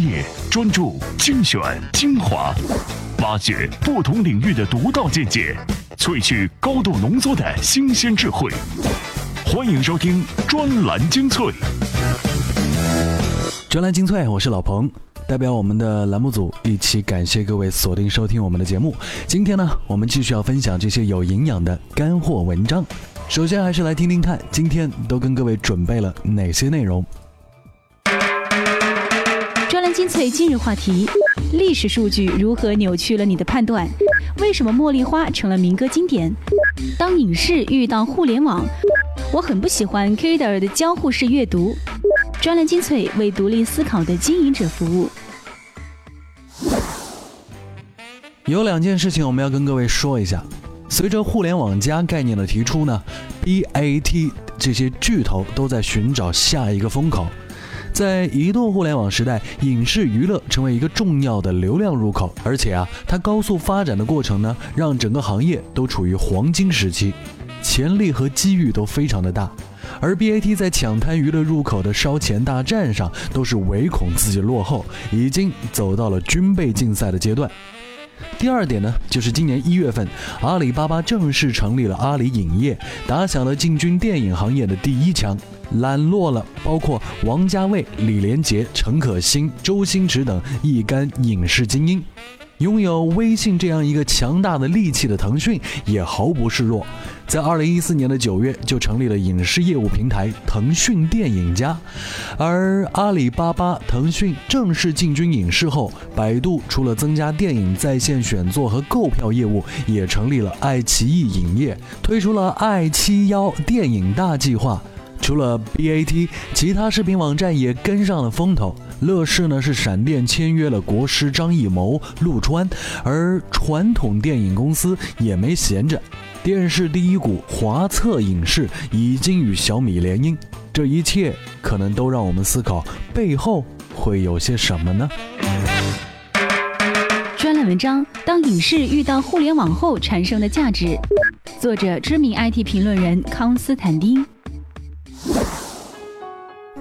业、专注、精选、精华，挖掘不同领域的独到见解，萃取高度浓缩的新鲜智慧。欢迎收听专栏精粹。专栏精粹，我是老彭，代表我们的栏目组一起感谢各位锁定收听我们的节目。今天呢，我们继续要分享这些有营养的干货文章。首先还是来听听看，今天都跟各位准备了哪些内容。专栏精粹今日话题：历史数据如何扭曲了你的判断？为什么茉莉花成了民歌经典？当影视遇到互联网，我很不喜欢 Kider 的交互式阅读。专栏精粹为独立思考的经营者服务。有两件事情我们要跟各位说一下。随着“互联网加”概念的提出呢，BAT 这些巨头都在寻找下一个风口。在移动互联网时代，影视娱乐成为一个重要的流量入口，而且啊，它高速发展的过程呢，让整个行业都处于黄金时期，潜力和机遇都非常的大。而 BAT 在抢滩娱乐入口的烧钱大战上，都是唯恐自己落后，已经走到了军备竞赛的阶段。第二点呢，就是今年一月份，阿里巴巴正式成立了阿里影业，打响了进军电影行业的第一枪，揽落了包括王家卫、李连杰、陈可辛、周星驰等一干影视精英。拥有微信这样一个强大的利器的腾讯也毫不示弱，在二零一四年的九月就成立了影视业务平台腾讯电影家，而阿里巴巴、腾讯正式进军影视后，百度除了增加电影在线选座和购票业务，也成立了爱奇艺影业，推出了爱七幺电影大计划。除了 BAT，其他视频网站也跟上了风头。乐视呢是闪电签约了国师张艺谋、陆川，而传统电影公司也没闲着，电视第一股华策影视已经与小米联姻，这一切可能都让我们思考背后会有些什么呢？专栏文章：当影视遇到互联网后产生的价值，作者知名 IT 评论人康斯坦丁。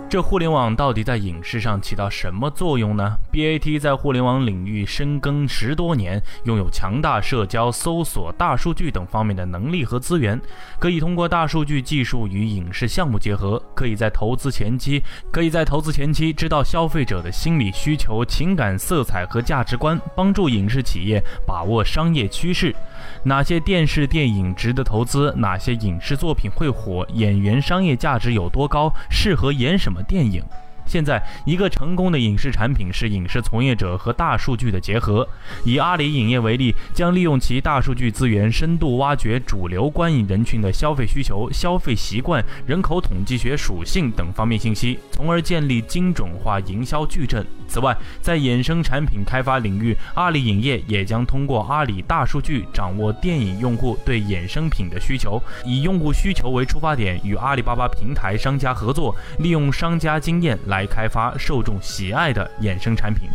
这互联网到底在影视上起到什么作用呢？BAT 在互联网领域深耕十多年，拥有强大社交、搜索、大数据等方面的能力和资源，可以通过大数据技术与影视项目结合，可以在投资前期，可以在投资前期知道消费者的心理需求、情感色彩和价值观，帮助影视企业把握商业趋势。哪些电视电影值得投资？哪些影视作品会火？演员商业价值有多高？适合演什么电影？现在，一个成功的影视产品是影视从业者和大数据的结合。以阿里影业为例，将利用其大数据资源，深度挖掘主流观影人群的消费需求、消费习惯、人口统计学属性等方面信息，从而建立精准化营销矩阵。此外，在衍生产品开发领域，阿里影业也将通过阿里大数据掌握电影用户对衍生品的需求，以用户需求为出发点，与阿里巴巴平台商家合作，利用商家经验来来开发受众喜爱的衍生产品。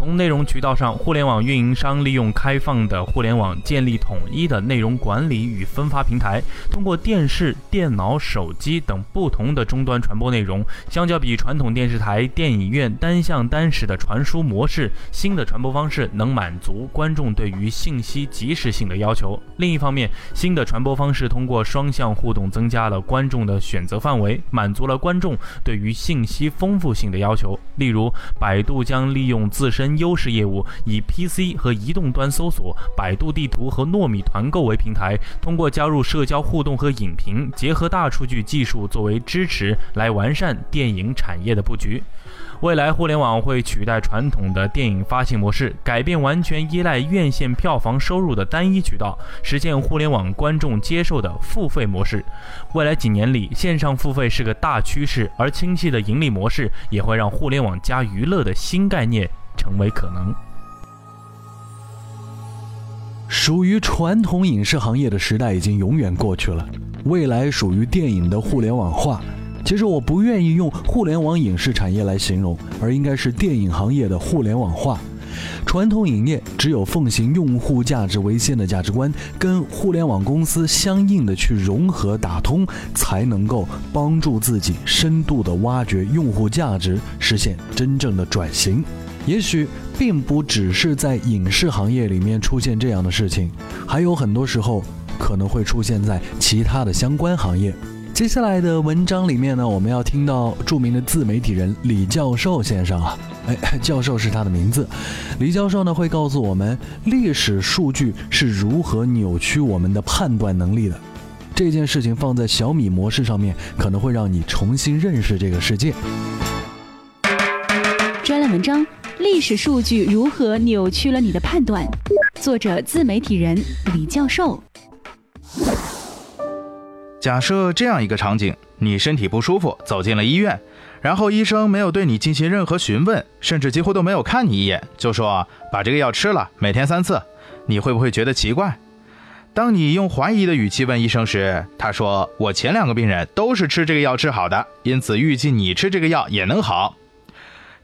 从内容渠道上，互联网运营商利用开放的互联网建立统一的内容管理与分发平台，通过电视、电脑、手机等不同的终端传播内容。相较比传统电视台、电影院单向单时的传输模式，新的传播方式能满足观众对于信息及时性的要求。另一方面，新的传播方式通过双向互动，增加了观众的选择范围，满足了观众对于信息丰富性的要求。例如，百度将利用自身优势业务，以 PC 和移动端搜索、百度地图和糯米团购为平台，通过加入社交互动和影评，结合大数据技术作为支持，来完善电影产业的布局。未来互联网会取代传统的电影发行模式，改变完全依赖院线票房收入的单一渠道，实现互联网观众接受的付费模式。未来几年里，线上付费是个大趋势，而清晰的盈利模式也会让互联网加娱乐的新概念成为可能。属于传统影视行业的时代已经永远过去了，未来属于电影的互联网化。其实我不愿意用互联网影视产业来形容，而应该是电影行业的互联网化。传统影业只有奉行用户价值为先的价值观，跟互联网公司相应的去融合打通，才能够帮助自己深度的挖掘用户价值，实现真正的转型。也许并不只是在影视行业里面出现这样的事情，还有很多时候可能会出现在其他的相关行业。接下来的文章里面呢，我们要听到著名的自媒体人李教授先生啊，哎，教授是他的名字。李教授呢会告诉我们，历史数据是如何扭曲我们的判断能力的。这件事情放在小米模式上面，可能会让你重新认识这个世界。专栏文章：历史数据如何扭曲了你的判断？作者：自媒体人李教授。假设这样一个场景：你身体不舒服，走进了医院，然后医生没有对你进行任何询问，甚至几乎都没有看你一眼，就说把这个药吃了，每天三次。你会不会觉得奇怪？当你用怀疑的语气问医生时，他说：“我前两个病人都是吃这个药治好的，因此预计你吃这个药也能好。”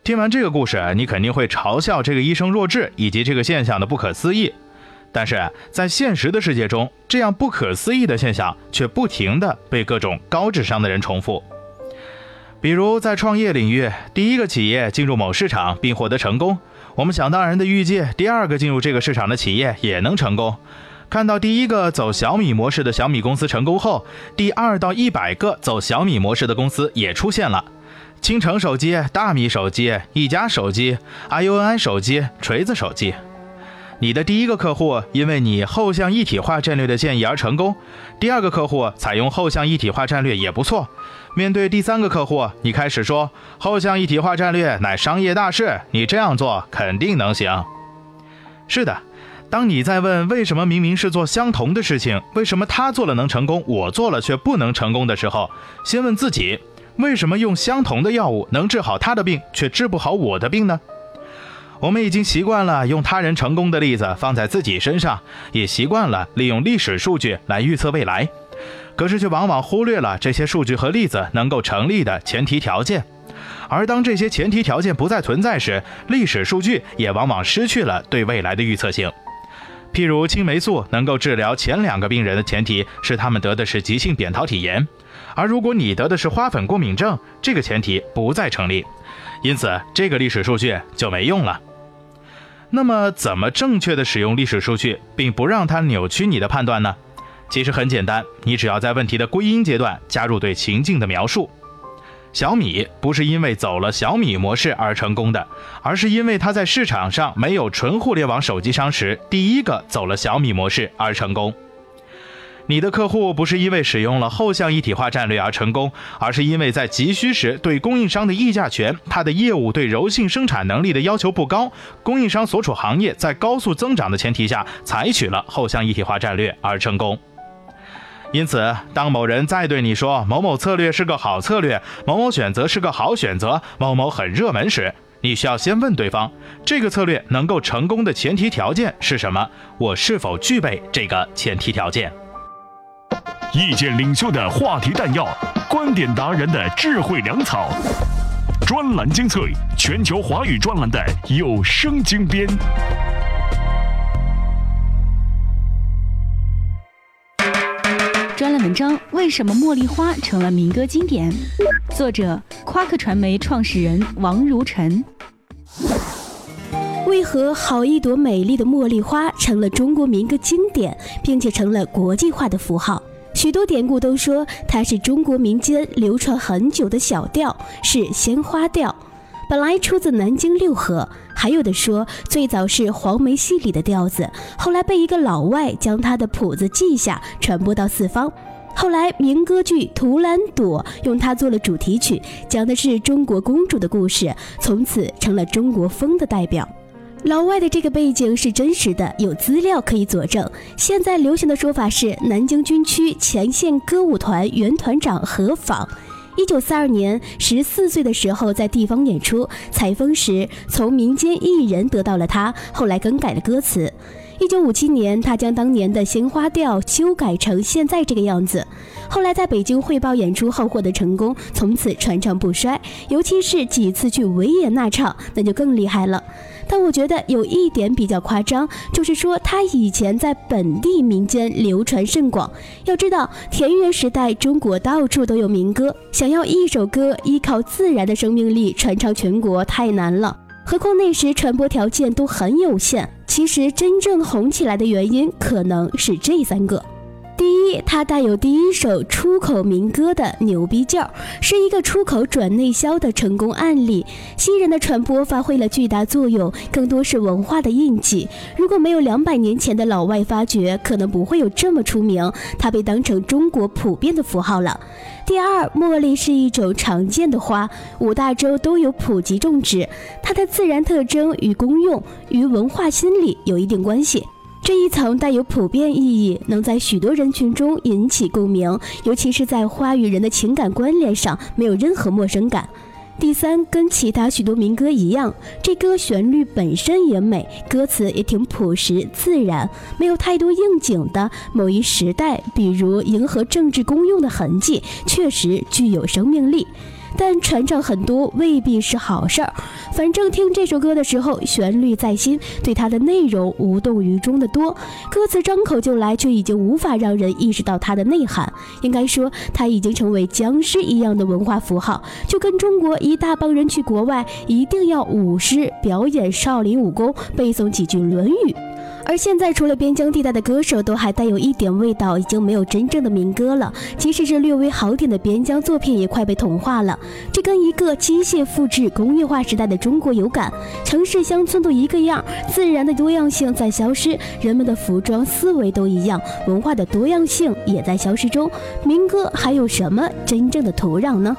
听完这个故事，你肯定会嘲笑这个医生弱智以及这个现象的不可思议。但是在现实的世界中，这样不可思议的现象却不停地被各种高智商的人重复。比如在创业领域，第一个企业进入某市场并获得成功，我们想当然的预计第二个进入这个市场的企业也能成功。看到第一个走小米模式的小米公司成功后，第二到一百个走小米模式的公司也出现了。青城手机、大米手机、一加手机、iUNI 手机、锤子手机，你的第一个客户因为你后向一体化战略的建议而成功，第二个客户采用后向一体化战略也不错。面对第三个客户，你开始说后向一体化战略乃商业大事，你这样做肯定能行。是的，当你在问为什么明明是做相同的事情，为什么他做了能成功，我做了却不能成功的时候，先问自己。为什么用相同的药物能治好他的病，却治不好我的病呢？我们已经习惯了用他人成功的例子放在自己身上，也习惯了利用历史数据来预测未来，可是却往往忽略了这些数据和例子能够成立的前提条件。而当这些前提条件不再存在时，历史数据也往往失去了对未来的预测性。譬如青霉素能够治疗前两个病人的前提是他们得的是急性扁桃体炎。而如果你得的是花粉过敏症，这个前提不再成立，因此这个历史数据就没用了。那么，怎么正确的使用历史数据，并不让它扭曲你的判断呢？其实很简单，你只要在问题的归因阶段加入对情境的描述。小米不是因为走了小米模式而成功的，而是因为它在市场上没有纯互联网手机商时，第一个走了小米模式而成功。你的客户不是因为使用了后向一体化战略而成功，而是因为在急需时对供应商的议价权、他的业务对柔性生产能力的要求不高，供应商所处行业在高速增长的前提下，采取了后向一体化战略而成功。因此，当某人再对你说某某策略是个好策略，某某选择是个好选择，某某很热门时，你需要先问对方：这个策略能够成功的前提条件是什么？我是否具备这个前提条件？意见领袖的话题弹药，观点达人的智慧粮草，专栏精粹，全球华语专栏的有声精编。专栏文章：为什么茉莉花成了民歌经典？作者：夸克传媒创始人王如晨。为何好一朵美丽的茉莉花成了中国民歌经典，并且成了国际化的符号？许多典故都说它是中国民间流传很久的小调，是鲜花调，本来出自南京六合。还有的说最早是黄梅戏里的调子，后来被一个老外将他的谱子记下，传播到四方。后来民歌剧《图兰朵》用它做了主题曲，讲的是中国公主的故事，从此成了中国风的代表。老外的这个背景是真实的，有资料可以佐证。现在流行的说法是南京军区前线歌舞团原团长何访，一九四二年十四岁的时候在地方演出采风时，从民间艺人得到了他，后来更改了歌词。一九五七年，他将当年的鲜花调修改成现在这个样子。后来在北京汇报演出后获得成功，从此传唱不衰。尤其是几次去维也纳唱，那就更厉害了。但我觉得有一点比较夸张，就是说他以前在本地民间流传甚广。要知道，田园时代中国到处都有民歌，想要一首歌依靠自然的生命力传唱全国太难了。何况那时传播条件都很有限。其实真正红起来的原因可能是这三个。第一，它带有第一首出口民歌的牛逼劲儿，是一个出口转内销的成功案例。新人的传播发挥了巨大作用，更多是文化的印记。如果没有两百年前的老外发掘，可能不会有这么出名。它被当成中国普遍的符号了。第二，茉莉是一种常见的花，五大洲都有普及种植。它的自然特征与功用与文化心理有一定关系。这一层带有普遍意义，能在许多人群中引起共鸣，尤其是在花与人的情感关联上没有任何陌生感。第三，跟其他许多民歌一样，这歌旋律本身也美，歌词也挺朴实自然，没有太多应景的某一时代，比如迎合政治功用的痕迹，确实具有生命力。但传唱很多未必是好事儿。反正听这首歌的时候，旋律在心，对它的内容无动于衷的多。歌词张口就来，却已经无法让人意识到它的内涵。应该说，它已经成为僵尸一样的文化符号，就跟中国一大帮人去国外一定要舞狮表演少林武功，背诵几句《论语》。而现在，除了边疆地带的歌手，都还带有一点味道，已经没有真正的民歌了。即使是略微好点的边疆作品，也快被同化了。这跟一个机械复制工业化时代的中国有感，城市乡村都一个样，自然的多样性在消失，人们的服装思维都一样，文化的多样性也在消失中。民歌还有什么真正的土壤呢？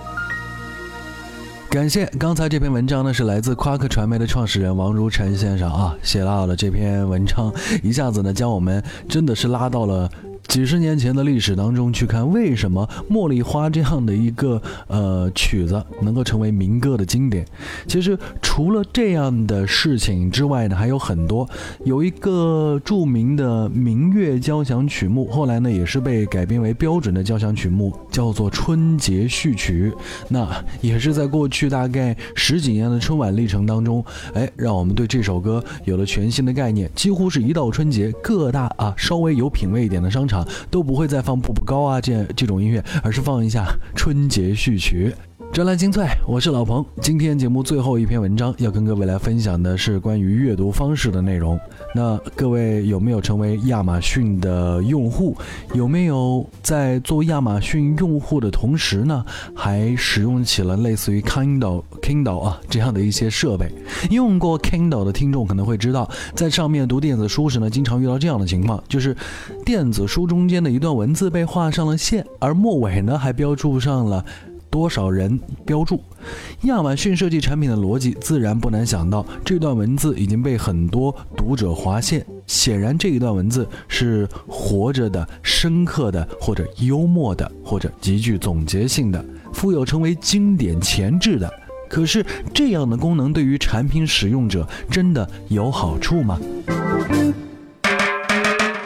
感谢刚才这篇文章呢，是来自夸克传媒的创始人王如晨先生啊，写到了这篇文章，一下子呢将我们真的是拉到了。几十年前的历史当中去看，为什么《茉莉花》这样的一个呃曲子能够成为民歌的经典？其实除了这样的事情之外呢，还有很多。有一个著名的民乐交响曲目，后来呢也是被改编为标准的交响曲目，叫做《春节序曲》。那也是在过去大概十几年的春晚历程当中，哎，让我们对这首歌有了全新的概念。几乎是一到春节，各大啊稍微有品位一点的商场。都不会再放步步高啊这这种音乐，而是放一下春节序曲。专栏精粹，我是老彭。今天节目最后一篇文章要跟各位来分享的是关于阅读方式的内容。那各位有没有成为亚马逊的用户？有没有在做亚马逊用户的同时呢，还使用起了类似于 Kindle、Kindle 啊这样的一些设备？用过 Kindle 的听众可能会知道，在上面读电子书时呢，经常遇到这样的情况，就是电子书中间的一段文字被画上了线，而末尾呢还标注上了。多少人标注？亚马逊设计产品的逻辑，自然不难想到，这段文字已经被很多读者划线。显然，这一段文字是活着的、深刻的，或者幽默的，或者极具总结性的，富有成为经典前置的。可是，这样的功能对于产品使用者真的有好处吗？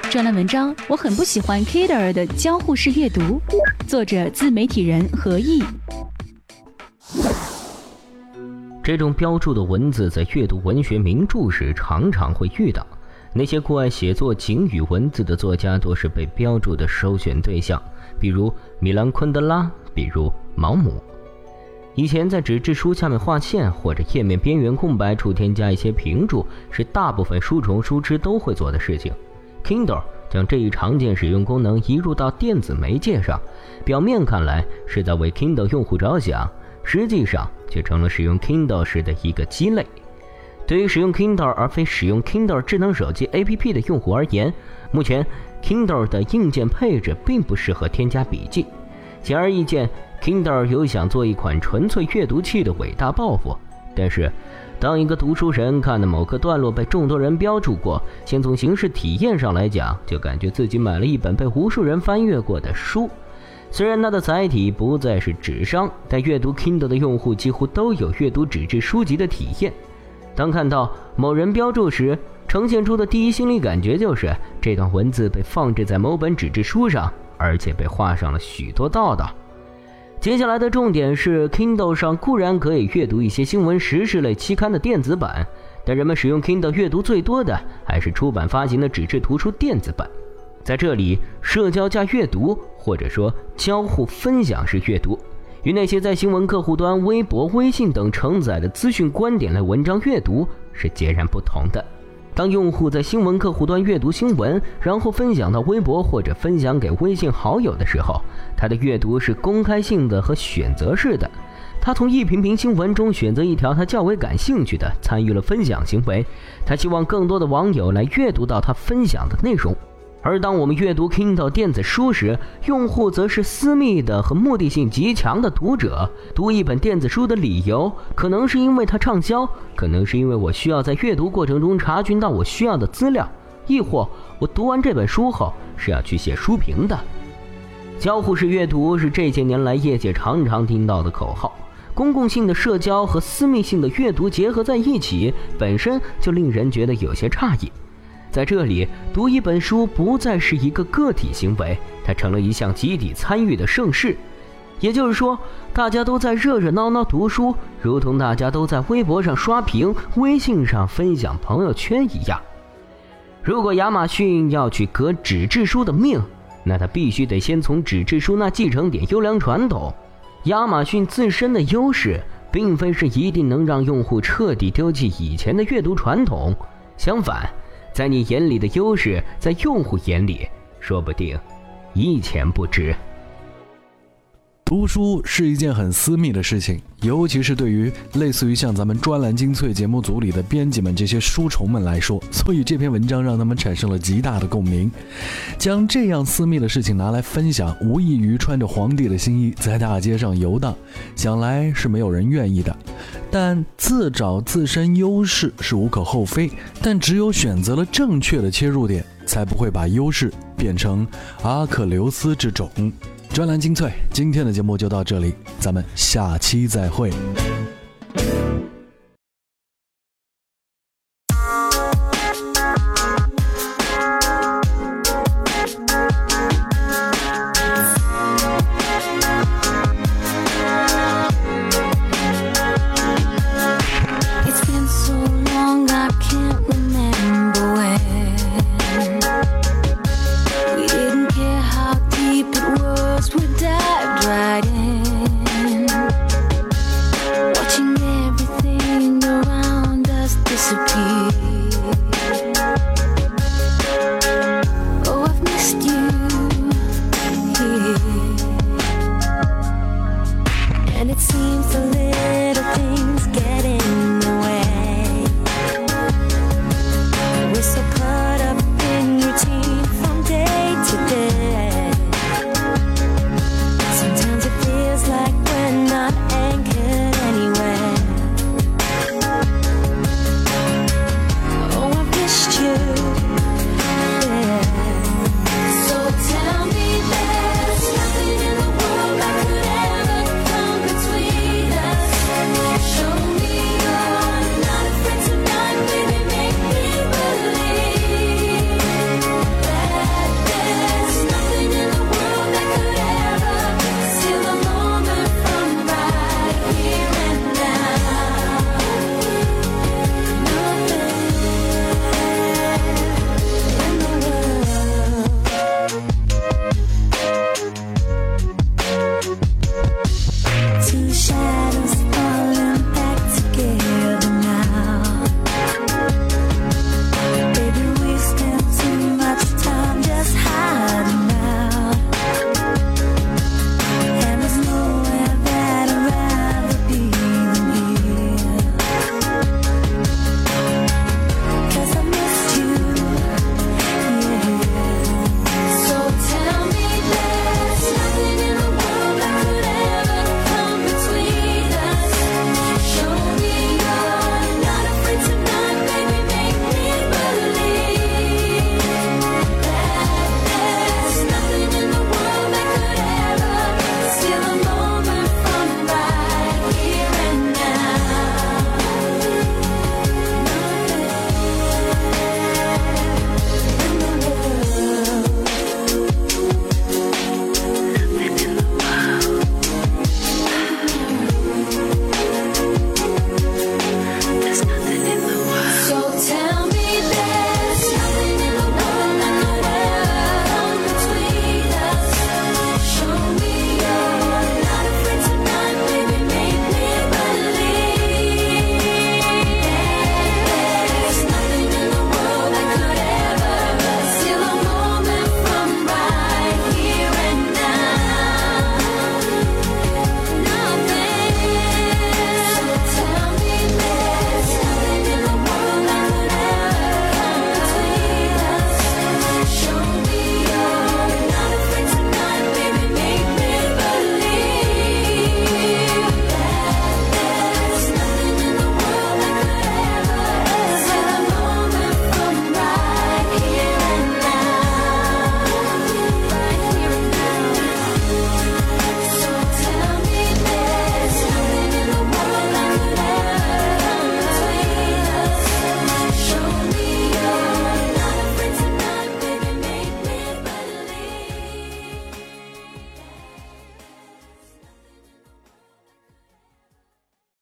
专栏文章，我很不喜欢 Kindle 的交互式阅读。作者自媒体人何毅。这种标注的文字在阅读文学名著时常常会遇到。那些酷爱写作警语文字的作家多是被标注的首选对象，比如米兰昆德拉，比如毛姆。以前在纸质书下面画线，或者页面边缘空白处添加一些评注，是大部分书虫书痴都会做的事情。Kindle 将这一常见使用功能移入到电子媒介上，表面看来是在为 Kindle 用户着想，实际上却成了使用 Kindle 时的一个鸡肋。对于使用 Kindle 而非使用 Kindle 智能手机 APP 的用户而言，目前 Kindle 的硬件配置并不适合添加笔记。显而易见，Kindle 有想做一款纯粹阅读器的伟大抱负，但是。当一个读书人看的某个段落被众多人标注过，先从形式体验上来讲，就感觉自己买了一本被无数人翻阅过的书。虽然它的载体不再是纸商，但阅读 Kindle 的用户几乎都有阅读纸质书籍的体验。当看到某人标注时，呈现出的第一心理感觉就是这段文字被放置在某本纸质书上，而且被画上了许多道道。接下来的重点是，Kindle 上固然可以阅读一些新闻时事类期刊的电子版，但人们使用 Kindle 阅读最多的还是出版发行的纸质图书电子版。在这里，社交加阅读，或者说交互分享式阅读，与那些在新闻客户端、微博、微信等承载的资讯观点类文章阅读是截然不同的。当用户在新闻客户端阅读新闻，然后分享到微博或者分享给微信好友的时候，他的阅读是公开性的和选择式的。他从一篇篇新闻中选择一条他较为感兴趣的，参与了分享行为。他希望更多的网友来阅读到他分享的内容。而当我们阅读 Kindle 电子书时，用户则是私密的和目的性极强的读者。读一本电子书的理由，可能是因为它畅销，可能是因为我需要在阅读过程中查询到我需要的资料，亦或我读完这本书后是要去写书评的。交互式阅读是这些年来业界常常听到的口号。公共性的社交和私密性的阅读结合在一起，本身就令人觉得有些诧异。在这里，读一本书不再是一个个体行为，它成了一项集体参与的盛事。也就是说，大家都在热热闹闹读书，如同大家都在微博上刷屏、微信上分享朋友圈一样。如果亚马逊要去革纸质书的命，那它必须得先从纸质书那继承点优良传统。亚马逊自身的优势，并非是一定能让用户彻底丢弃以前的阅读传统，相反。在你眼里的优势，在用户眼里，说不定一钱不值。读书是一件很私密的事情，尤其是对于类似于像咱们专栏精粹节目组里的编辑们这些书虫们来说，所以这篇文章让他们产生了极大的共鸣。将这样私密的事情拿来分享，无异于穿着皇帝的新衣在大街上游荡，想来是没有人愿意的。但自找自身优势是无可厚非，但只有选择了正确的切入点，才不会把优势变成阿克琉斯之种。专栏精粹，今天的节目就到这里，咱们下期再会。seems a little.